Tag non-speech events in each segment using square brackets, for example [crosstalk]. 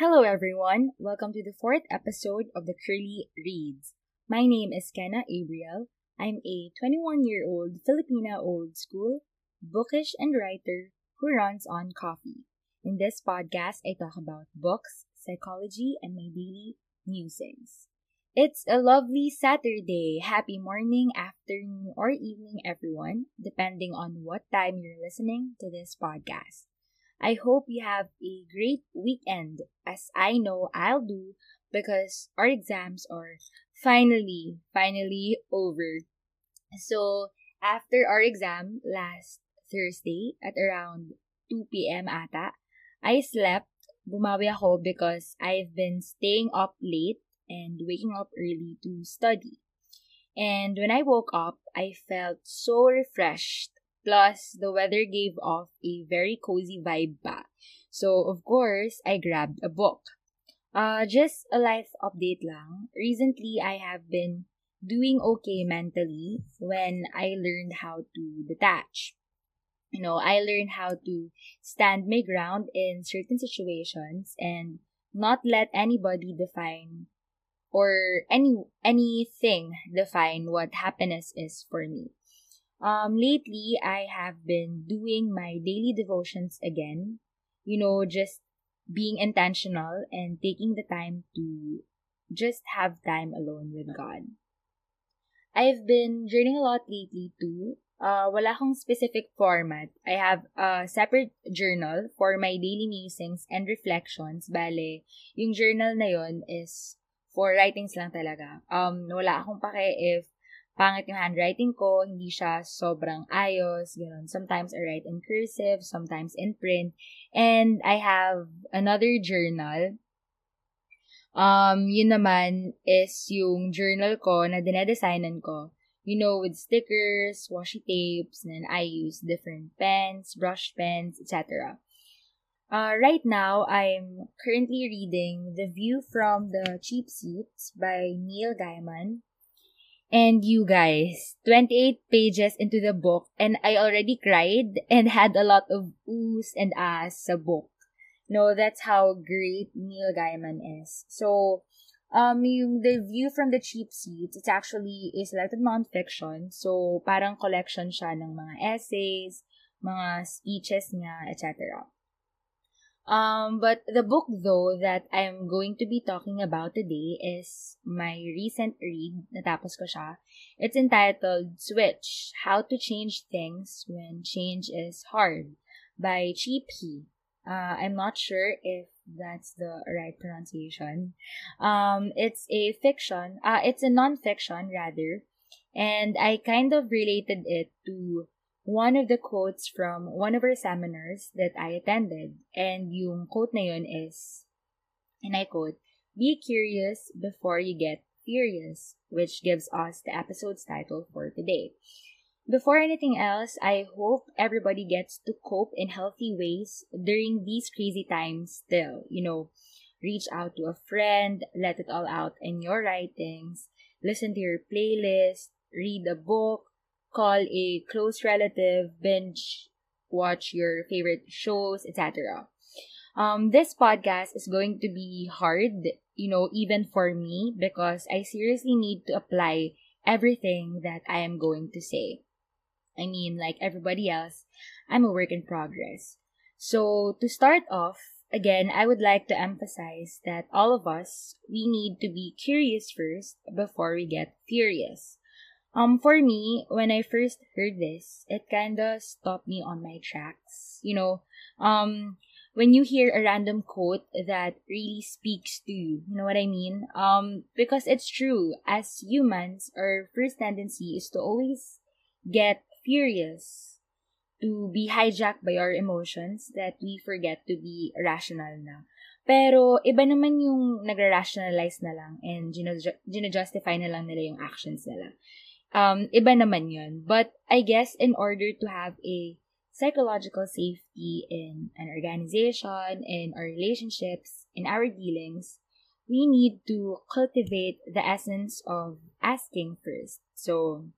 Hello, everyone. Welcome to the fourth episode of the Curly Reads. My name is Kenna Abriel. I'm a 21 year old Filipina old school, bookish, and writer who runs on coffee. In this podcast, I talk about books, psychology, and my daily musings. It's a lovely Saturday. Happy morning, afternoon, or evening, everyone, depending on what time you're listening to this podcast. I hope you have a great weekend, as I know I'll do because our exams are finally, finally over. So, after our exam last Thursday at around 2 p.m. ata, I slept. Bumawi ako because I've been staying up late and waking up early to study. And when I woke up, I felt so refreshed. Plus, the weather gave off a very cozy vibe ba. So, of course, I grabbed a book. Uh, just a life update lang. Recently, I have been doing okay mentally when I learned how to detach. You know, I learned how to stand my ground in certain situations and not let anybody define or any anything define what happiness is for me. Um, lately, I have been doing my daily devotions again. You know, just being intentional and taking the time to just have time alone with God. I've been journaling a lot lately too. Uh, wala akong specific format. I have a separate journal for my daily musings and reflections. Bale, yung journal na yon is for writings lang talaga. Um, wala akong pake if pangit yung handwriting ko, hindi siya sobrang ayos, ganun. Sometimes I write in cursive, sometimes in print. And I have another journal. Um, yun naman is yung journal ko na dinedesignan ko. You know, with stickers, washi tapes, and I use different pens, brush pens, etc. Uh, right now, I'm currently reading The View from the Cheap Seats by Neil Gaiman. And you guys, 28 pages into the book, and I already cried [laughs] and had a lot of oohs and ahs sa book. No, that's how great Neil Gaiman is. So, um, yung The View from the Cheap Seats, it's actually is a selected nonfiction. So, parang collection siya ng mga essays, mga speeches niya, etc. Um, but the book though that I'm going to be talking about today is my recent read. Natapos ko siya. It's entitled Switch: How to Change Things When Change is Hard by Chi P. Uh, I'm not sure if that's the right pronunciation. Um, it's a fiction. Uh, it's a non-fiction rather, and I kind of related it to one of the quotes from one of our seminars that I attended. And yung quote na yun is, and I quote, Be curious before you get furious, which gives us the episode's title for today. Before anything else, I hope everybody gets to cope in healthy ways during these crazy times still. You know, reach out to a friend, let it all out in your writings, listen to your playlist, read a book, call a close relative, binge watch your favorite shows, etc. Um, this podcast is going to be hard, you know, even for me, because I seriously need to apply everything that I am going to say. I mean, like everybody else, I'm a work in progress. So, to start off, again, I would like to emphasize that all of us, we need to be curious first before we get furious. Um, for me, when I first heard this, it kinda stopped me on my tracks. You know, um, when you hear a random quote that really speaks to you, you know what I mean? Um, because it's true, as humans, our first tendency is to always get furious, to be hijacked by our emotions that we forget to be rational na. Pero, iba naman yung nag-rationalize na lang and gina-justify na lang nila yung actions nila um, iba naman yun. But I guess in order to have a psychological safety in an organization, in our relationships, in our dealings, we need to cultivate the essence of asking first. So,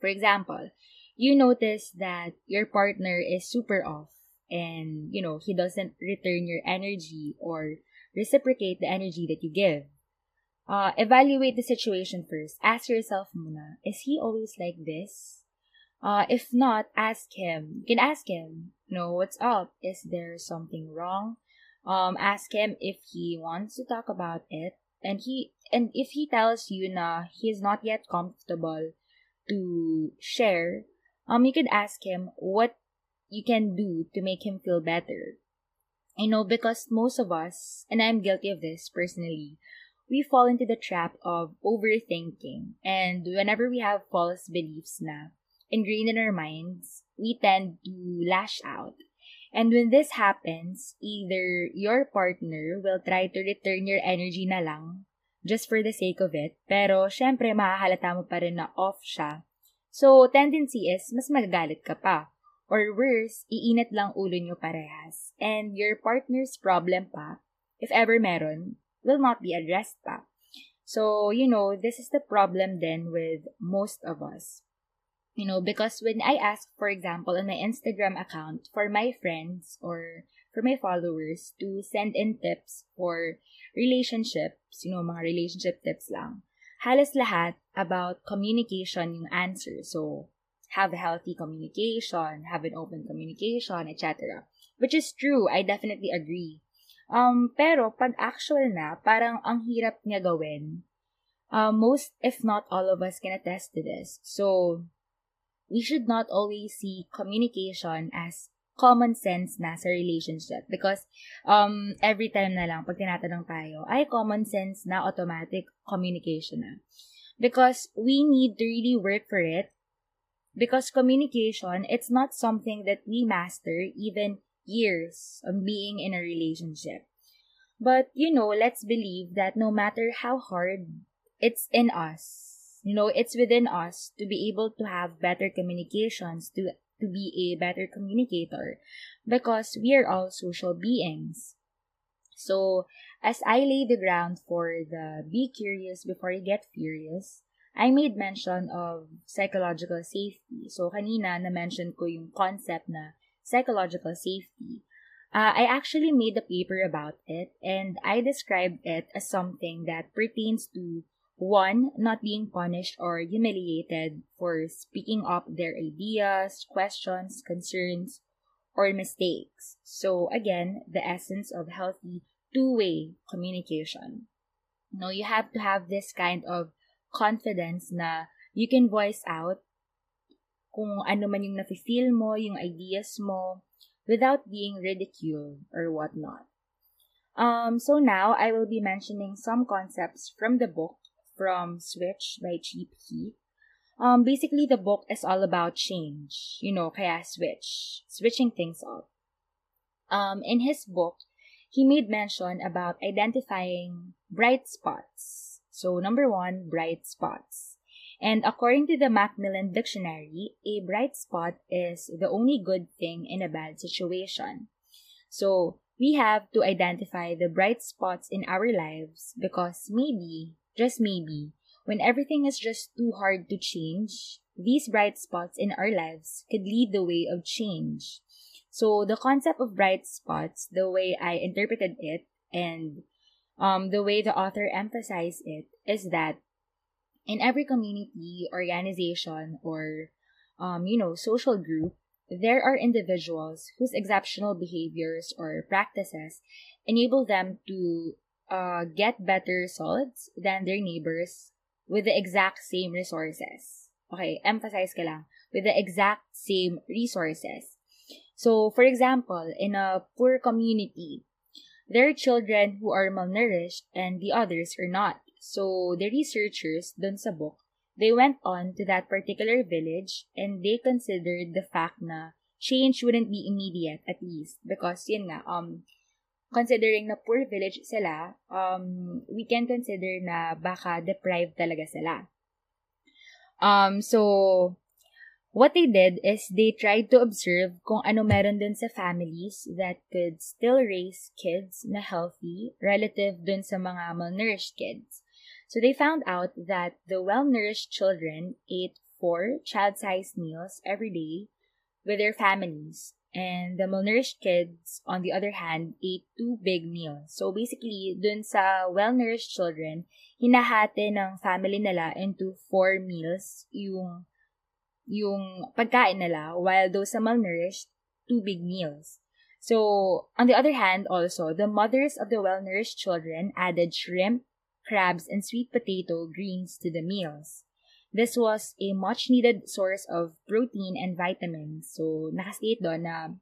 for example, you notice that your partner is super off and, you know, he doesn't return your energy or reciprocate the energy that you give. Uh, evaluate the situation first. Ask yourself muna, is he always like this? Uh, if not, ask him. You can ask him, you know, what's up? Is there something wrong? Um, ask him if he wants to talk about it. And he, and if he tells you na he is not yet comfortable to share, um, you could ask him what you can do to make him feel better. I know because most of us, and I'm guilty of this personally, we fall into the trap of overthinking. And whenever we have false beliefs na ingrained in our minds, we tend to lash out. And when this happens, either your partner will try to return your energy na lang just for the sake of it, pero syempre makahalata mo pa rin na off siya. So, tendency is, mas magagalit ka pa. Or worse, iinit lang ulo nyo parehas. And your partner's problem pa, if ever meron, will not be addressed pa. So, you know, this is the problem then with most of us. You know, because when I ask, for example, on my Instagram account for my friends or for my followers to send in tips for relationships, you know, mga relationship tips lang, halos lahat about communication yung answer. So, have healthy communication, have an open communication, etc. Which is true, I definitely agree. Um, pero pag actual na, parang ang hirap niya gawin. Uh, most, if not all of us, can attest to this. So, we should not always see communication as common sense na sa relationship. Because, um, every time na lang, pag tinatanong tayo, ay common sense na automatic communication na. Because we need to really work for it because communication, it's not something that we master even years of being in a relationship. But, you know, let's believe that no matter how hard it's in us, you know, it's within us to be able to have better communications, to, to be a better communicator, because we are all social beings. So, as I lay the ground for the be curious before you get furious, I made mention of psychological safety. So, kanina na-mention ko yung concept na psychological safety. Uh, I actually made a paper about it and I described it as something that pertains to one, not being punished or humiliated for speaking up their ideas, questions, concerns, or mistakes. So again, the essence of healthy two-way communication. You know, you have to have this kind of confidence na you can voice out kung ano man yung nafe-feel mo, yung ideas mo, without being ridiculed or whatnot. Um, so now, I will be mentioning some concepts from the book from Switch by Cheap Heat. Um, basically, the book is all about change. You know, kaya switch. Switching things up. Um, in his book, he made mention about identifying bright spots so, number one, bright spots. And according to the Macmillan Dictionary, a bright spot is the only good thing in a bad situation. So, we have to identify the bright spots in our lives because maybe, just maybe, when everything is just too hard to change, these bright spots in our lives could lead the way of change. So, the concept of bright spots, the way I interpreted it, and um, the way the author emphasized it is that in every community, organization, or um, you know, social group, there are individuals whose exceptional behaviors or practices enable them to uh, get better results than their neighbors with the exact same resources. Okay, emphasize ka lang, with the exact same resources. So, for example, in a poor community, there are children who are malnourished and the others are not. So, the researchers dun sa book, they went on to that particular village and they considered the fact na change wouldn't be immediate at least because yun nga, um, considering na poor village sila, um, we can consider na baka deprived talaga sila. Um, so, What they did is they tried to observe kung ano meron dun sa families that could still raise kids na healthy relative dun sa mga malnourished kids. So they found out that the well-nourished children ate four child-sized meals every day with their families. And the malnourished kids, on the other hand, ate two big meals. So basically, dun sa well-nourished children, hinahati ng family nila into four meals yung yung pagkain nila, while those sa malnourished, two big meals. So, on the other hand, also, the mothers of the well-nourished children added shrimp, crabs, and sweet potato greens to the meals. This was a much needed source of protein and vitamins. So, nakastate doon na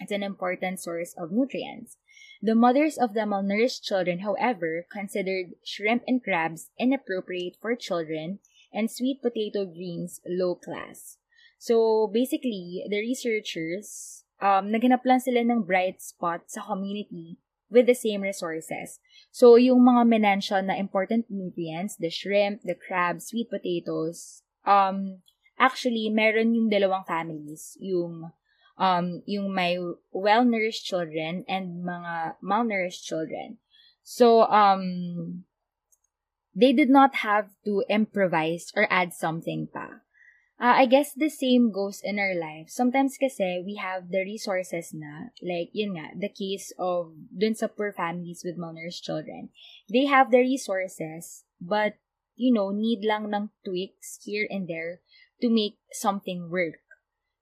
it's an important source of nutrients. The mothers of the malnourished children, however, considered shrimp and crabs inappropriate for children and sweet potato greens low class. So, basically, the researchers, um, naganap lang sila ng bright spot sa community with the same resources. So, yung mga menention na important nutrients, the shrimp, the crab, sweet potatoes, um, actually, meron yung dalawang families. Yung, um, yung may well-nourished children and mga malnourished children. So, um, they did not have to improvise or add something pa. Uh, I guess the same goes in our life. Sometimes kasi we have the resources na, like yun nga, the case of dun sa poor families with malnourished children. They have the resources, but, you know, need lang ng tweaks here and there to make something work.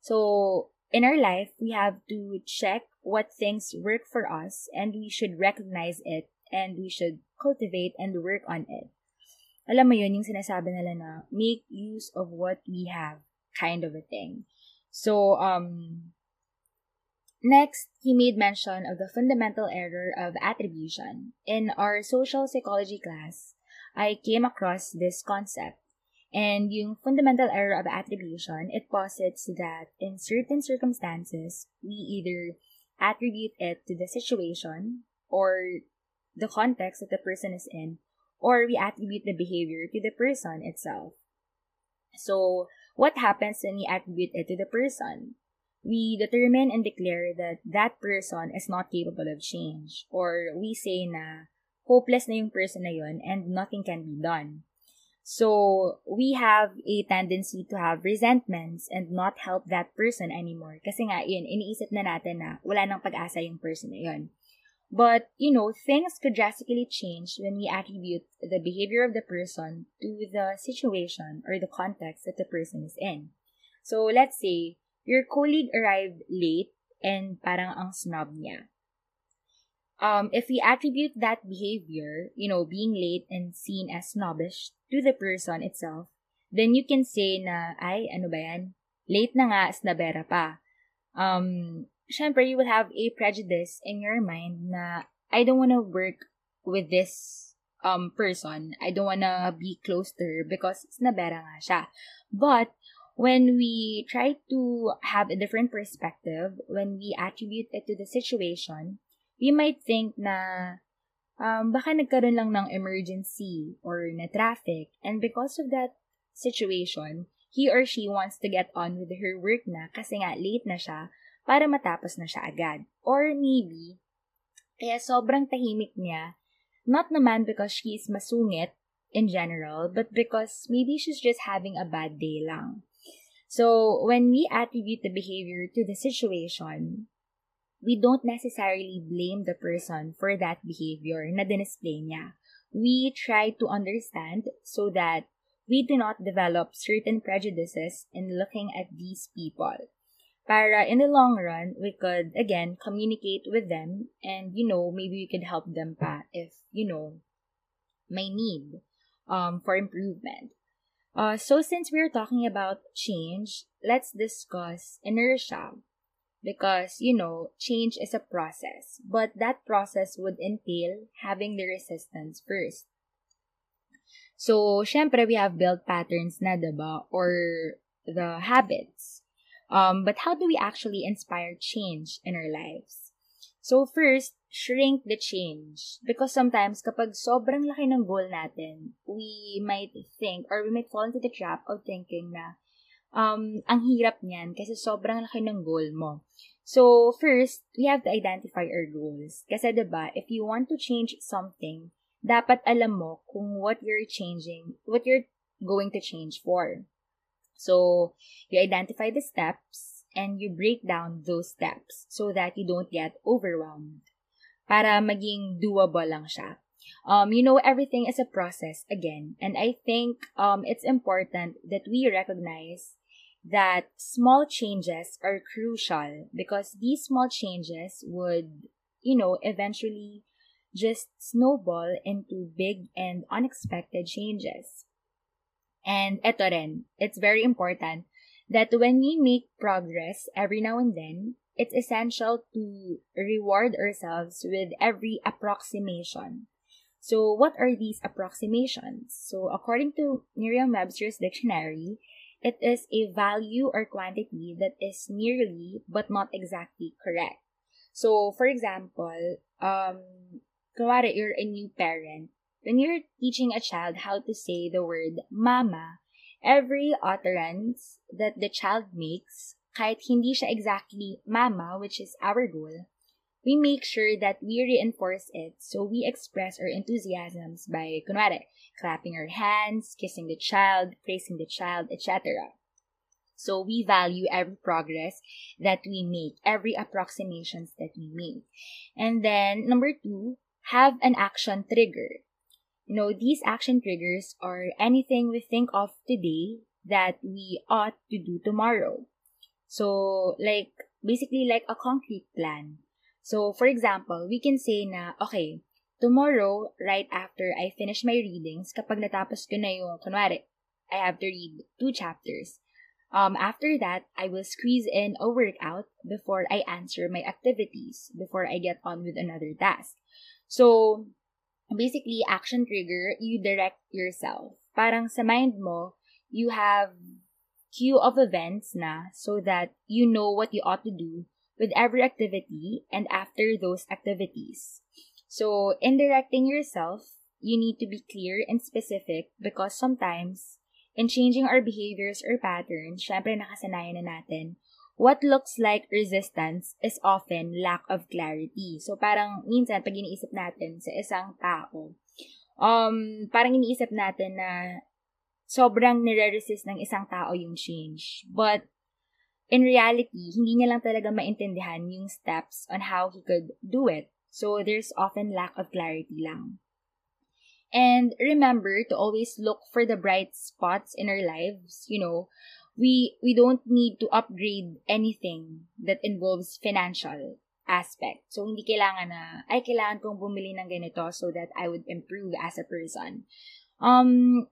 So, in our life, we have to check what things work for us and we should recognize it and we should cultivate and work on it. Alam mo yun, yung sinasabi nila na, make use of what we have, kind of a thing. So, um, next, he made mention of the fundamental error of attribution. In our social psychology class, I came across this concept. And yung fundamental error of attribution, it posits that in certain circumstances, we either attribute it to the situation or the context that the person is in, or we attribute the behavior to the person itself. So, what happens when we attribute it to the person? We determine and declare that that person is not capable of change. Or we say na hopeless na yung person na yun and nothing can be done. So, we have a tendency to have resentments and not help that person anymore. Kasi nga, yun, iniisip na natin na wala nang pag-asa yung person na yun. But, you know, things could drastically change when we attribute the behavior of the person to the situation or the context that the person is in. So, let's say, your colleague arrived late and parang ang snob niya. Um, if we attribute that behavior, you know, being late and seen as snobbish to the person itself, then you can say na, ay, ano ba yan? Late na nga, snabera pa. Um, syempre, you will have a prejudice in your mind na I don't want to work with this um person. I don't want to be close to her because snabera nga siya. But when we try to have a different perspective, when we attribute it to the situation, we might think na um, baka nagkaroon lang ng emergency or na traffic. And because of that situation, he or she wants to get on with her work na kasi nga late na siya para matapos na siya agad. Or maybe, kaya sobrang tahimik niya, not naman because she's masungit in general, but because maybe she's just having a bad day lang. So, when we attribute the behavior to the situation, we don't necessarily blame the person for that behavior na dinisplay niya. We try to understand so that we do not develop certain prejudices in looking at these people para in the long run, we could, again, communicate with them and, you know, maybe we could help them pa if, you know, may need um, for improvement. Uh, so since we're talking about change, let's discuss inertia. Because, you know, change is a process, but that process would entail having the resistance first. So, syempre, we have built patterns na, diba? Or the habits. Um, but how do we actually inspire change in our lives? So first, shrink the change. Because sometimes, kapag sobrang laki ng goal natin, we might think, or we might fall into the trap of thinking na, um, ang hirap niyan kasi sobrang laki ng goal mo. So, first, we have to identify our goals. Kasi, ba if you want to change something, dapat alam mo kung what you're changing, what you're going to change for. So, you identify the steps, and you break down those steps so that you don't get overwhelmed. Para maging doable lang siya. Um, you know, everything is a process again. And I think um, it's important that we recognize that small changes are crucial because these small changes would, you know, eventually just snowball into big and unexpected changes. And eto rin, it's very important that when we make progress every now and then, it's essential to reward ourselves with every approximation. So, what are these approximations? So, according to Merriam-Webster's dictionary, it is a value or quantity that is nearly but not exactly correct. So, for example, um, kunwari, you're a new parent. When you're teaching a child how to say the word mama, every utterance that the child makes, kahit hindi siya exactly mama, which is our goal, we make sure that we reinforce it so we express our enthusiasms by, kunwari, clapping our hands, kissing the child, praising the child, etc. So we value every progress that we make, every approximations that we make. And then number two, have an action trigger. You know, these action triggers are anything we think of today that we ought to do tomorrow. So, like, basically like a concrete plan. So, for example, we can say na, okay, tomorrow, right after I finish my readings, kapag natapos ko na yung, kunwari, I have to read two chapters. Um, after that, I will squeeze in a workout before I answer my activities, before I get on with another task. So, basically, action trigger, you direct yourself. Parang sa mind mo, you have queue of events na so that you know what you ought to do with every activity and after those activities. So, in directing yourself, you need to be clear and specific because sometimes, in changing our behaviors or patterns, syempre nakasanayan na natin, what looks like resistance is often lack of clarity. So, parang minsan, pag iniisip natin sa isang tao, um, parang iniisip natin na sobrang nire-resist ng isang tao yung change. But, in reality, hindi niya lang talaga maintindihan yung steps on how he could do it. So, there's often lack of clarity lang. And remember to always look for the bright spots in our lives, you know, we we don't need to upgrade anything that involves financial aspect. So, hindi kailangan na, ay, kailangan kong bumili ng ganito so that I would improve as a person. Um,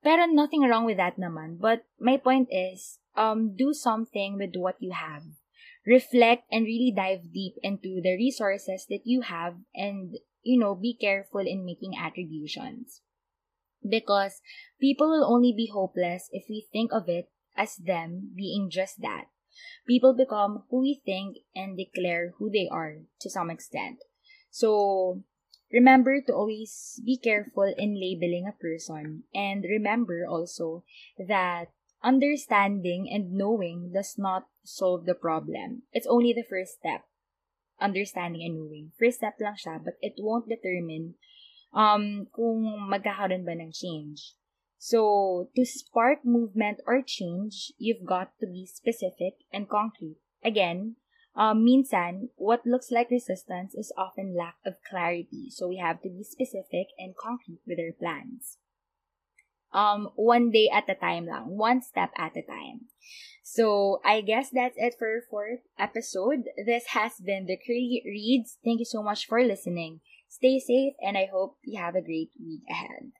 pero nothing wrong with that naman. But my point is, um, do something with what you have. Reflect and really dive deep into the resources that you have and, you know, be careful in making attributions because people will only be hopeless if we think of it as them being just that. People become who we think and declare who they are to some extent. So, remember to always be careful in labeling a person and remember also that understanding and knowing does not solve the problem. It's only the first step. Understanding and knowing. First step lang siya, but it won't determine um, kung magkakaroon ba ng change. So, to spark movement or change, you've got to be specific and concrete. Again, um, minsan, what looks like resistance is often lack of clarity. So, we have to be specific and concrete with our plans. Um, one day at a time lang, one step at a time. So, I guess that's it for our fourth episode. This has been the Curly Reads. Thank you so much for listening. Stay safe, and I hope you have a great week ahead.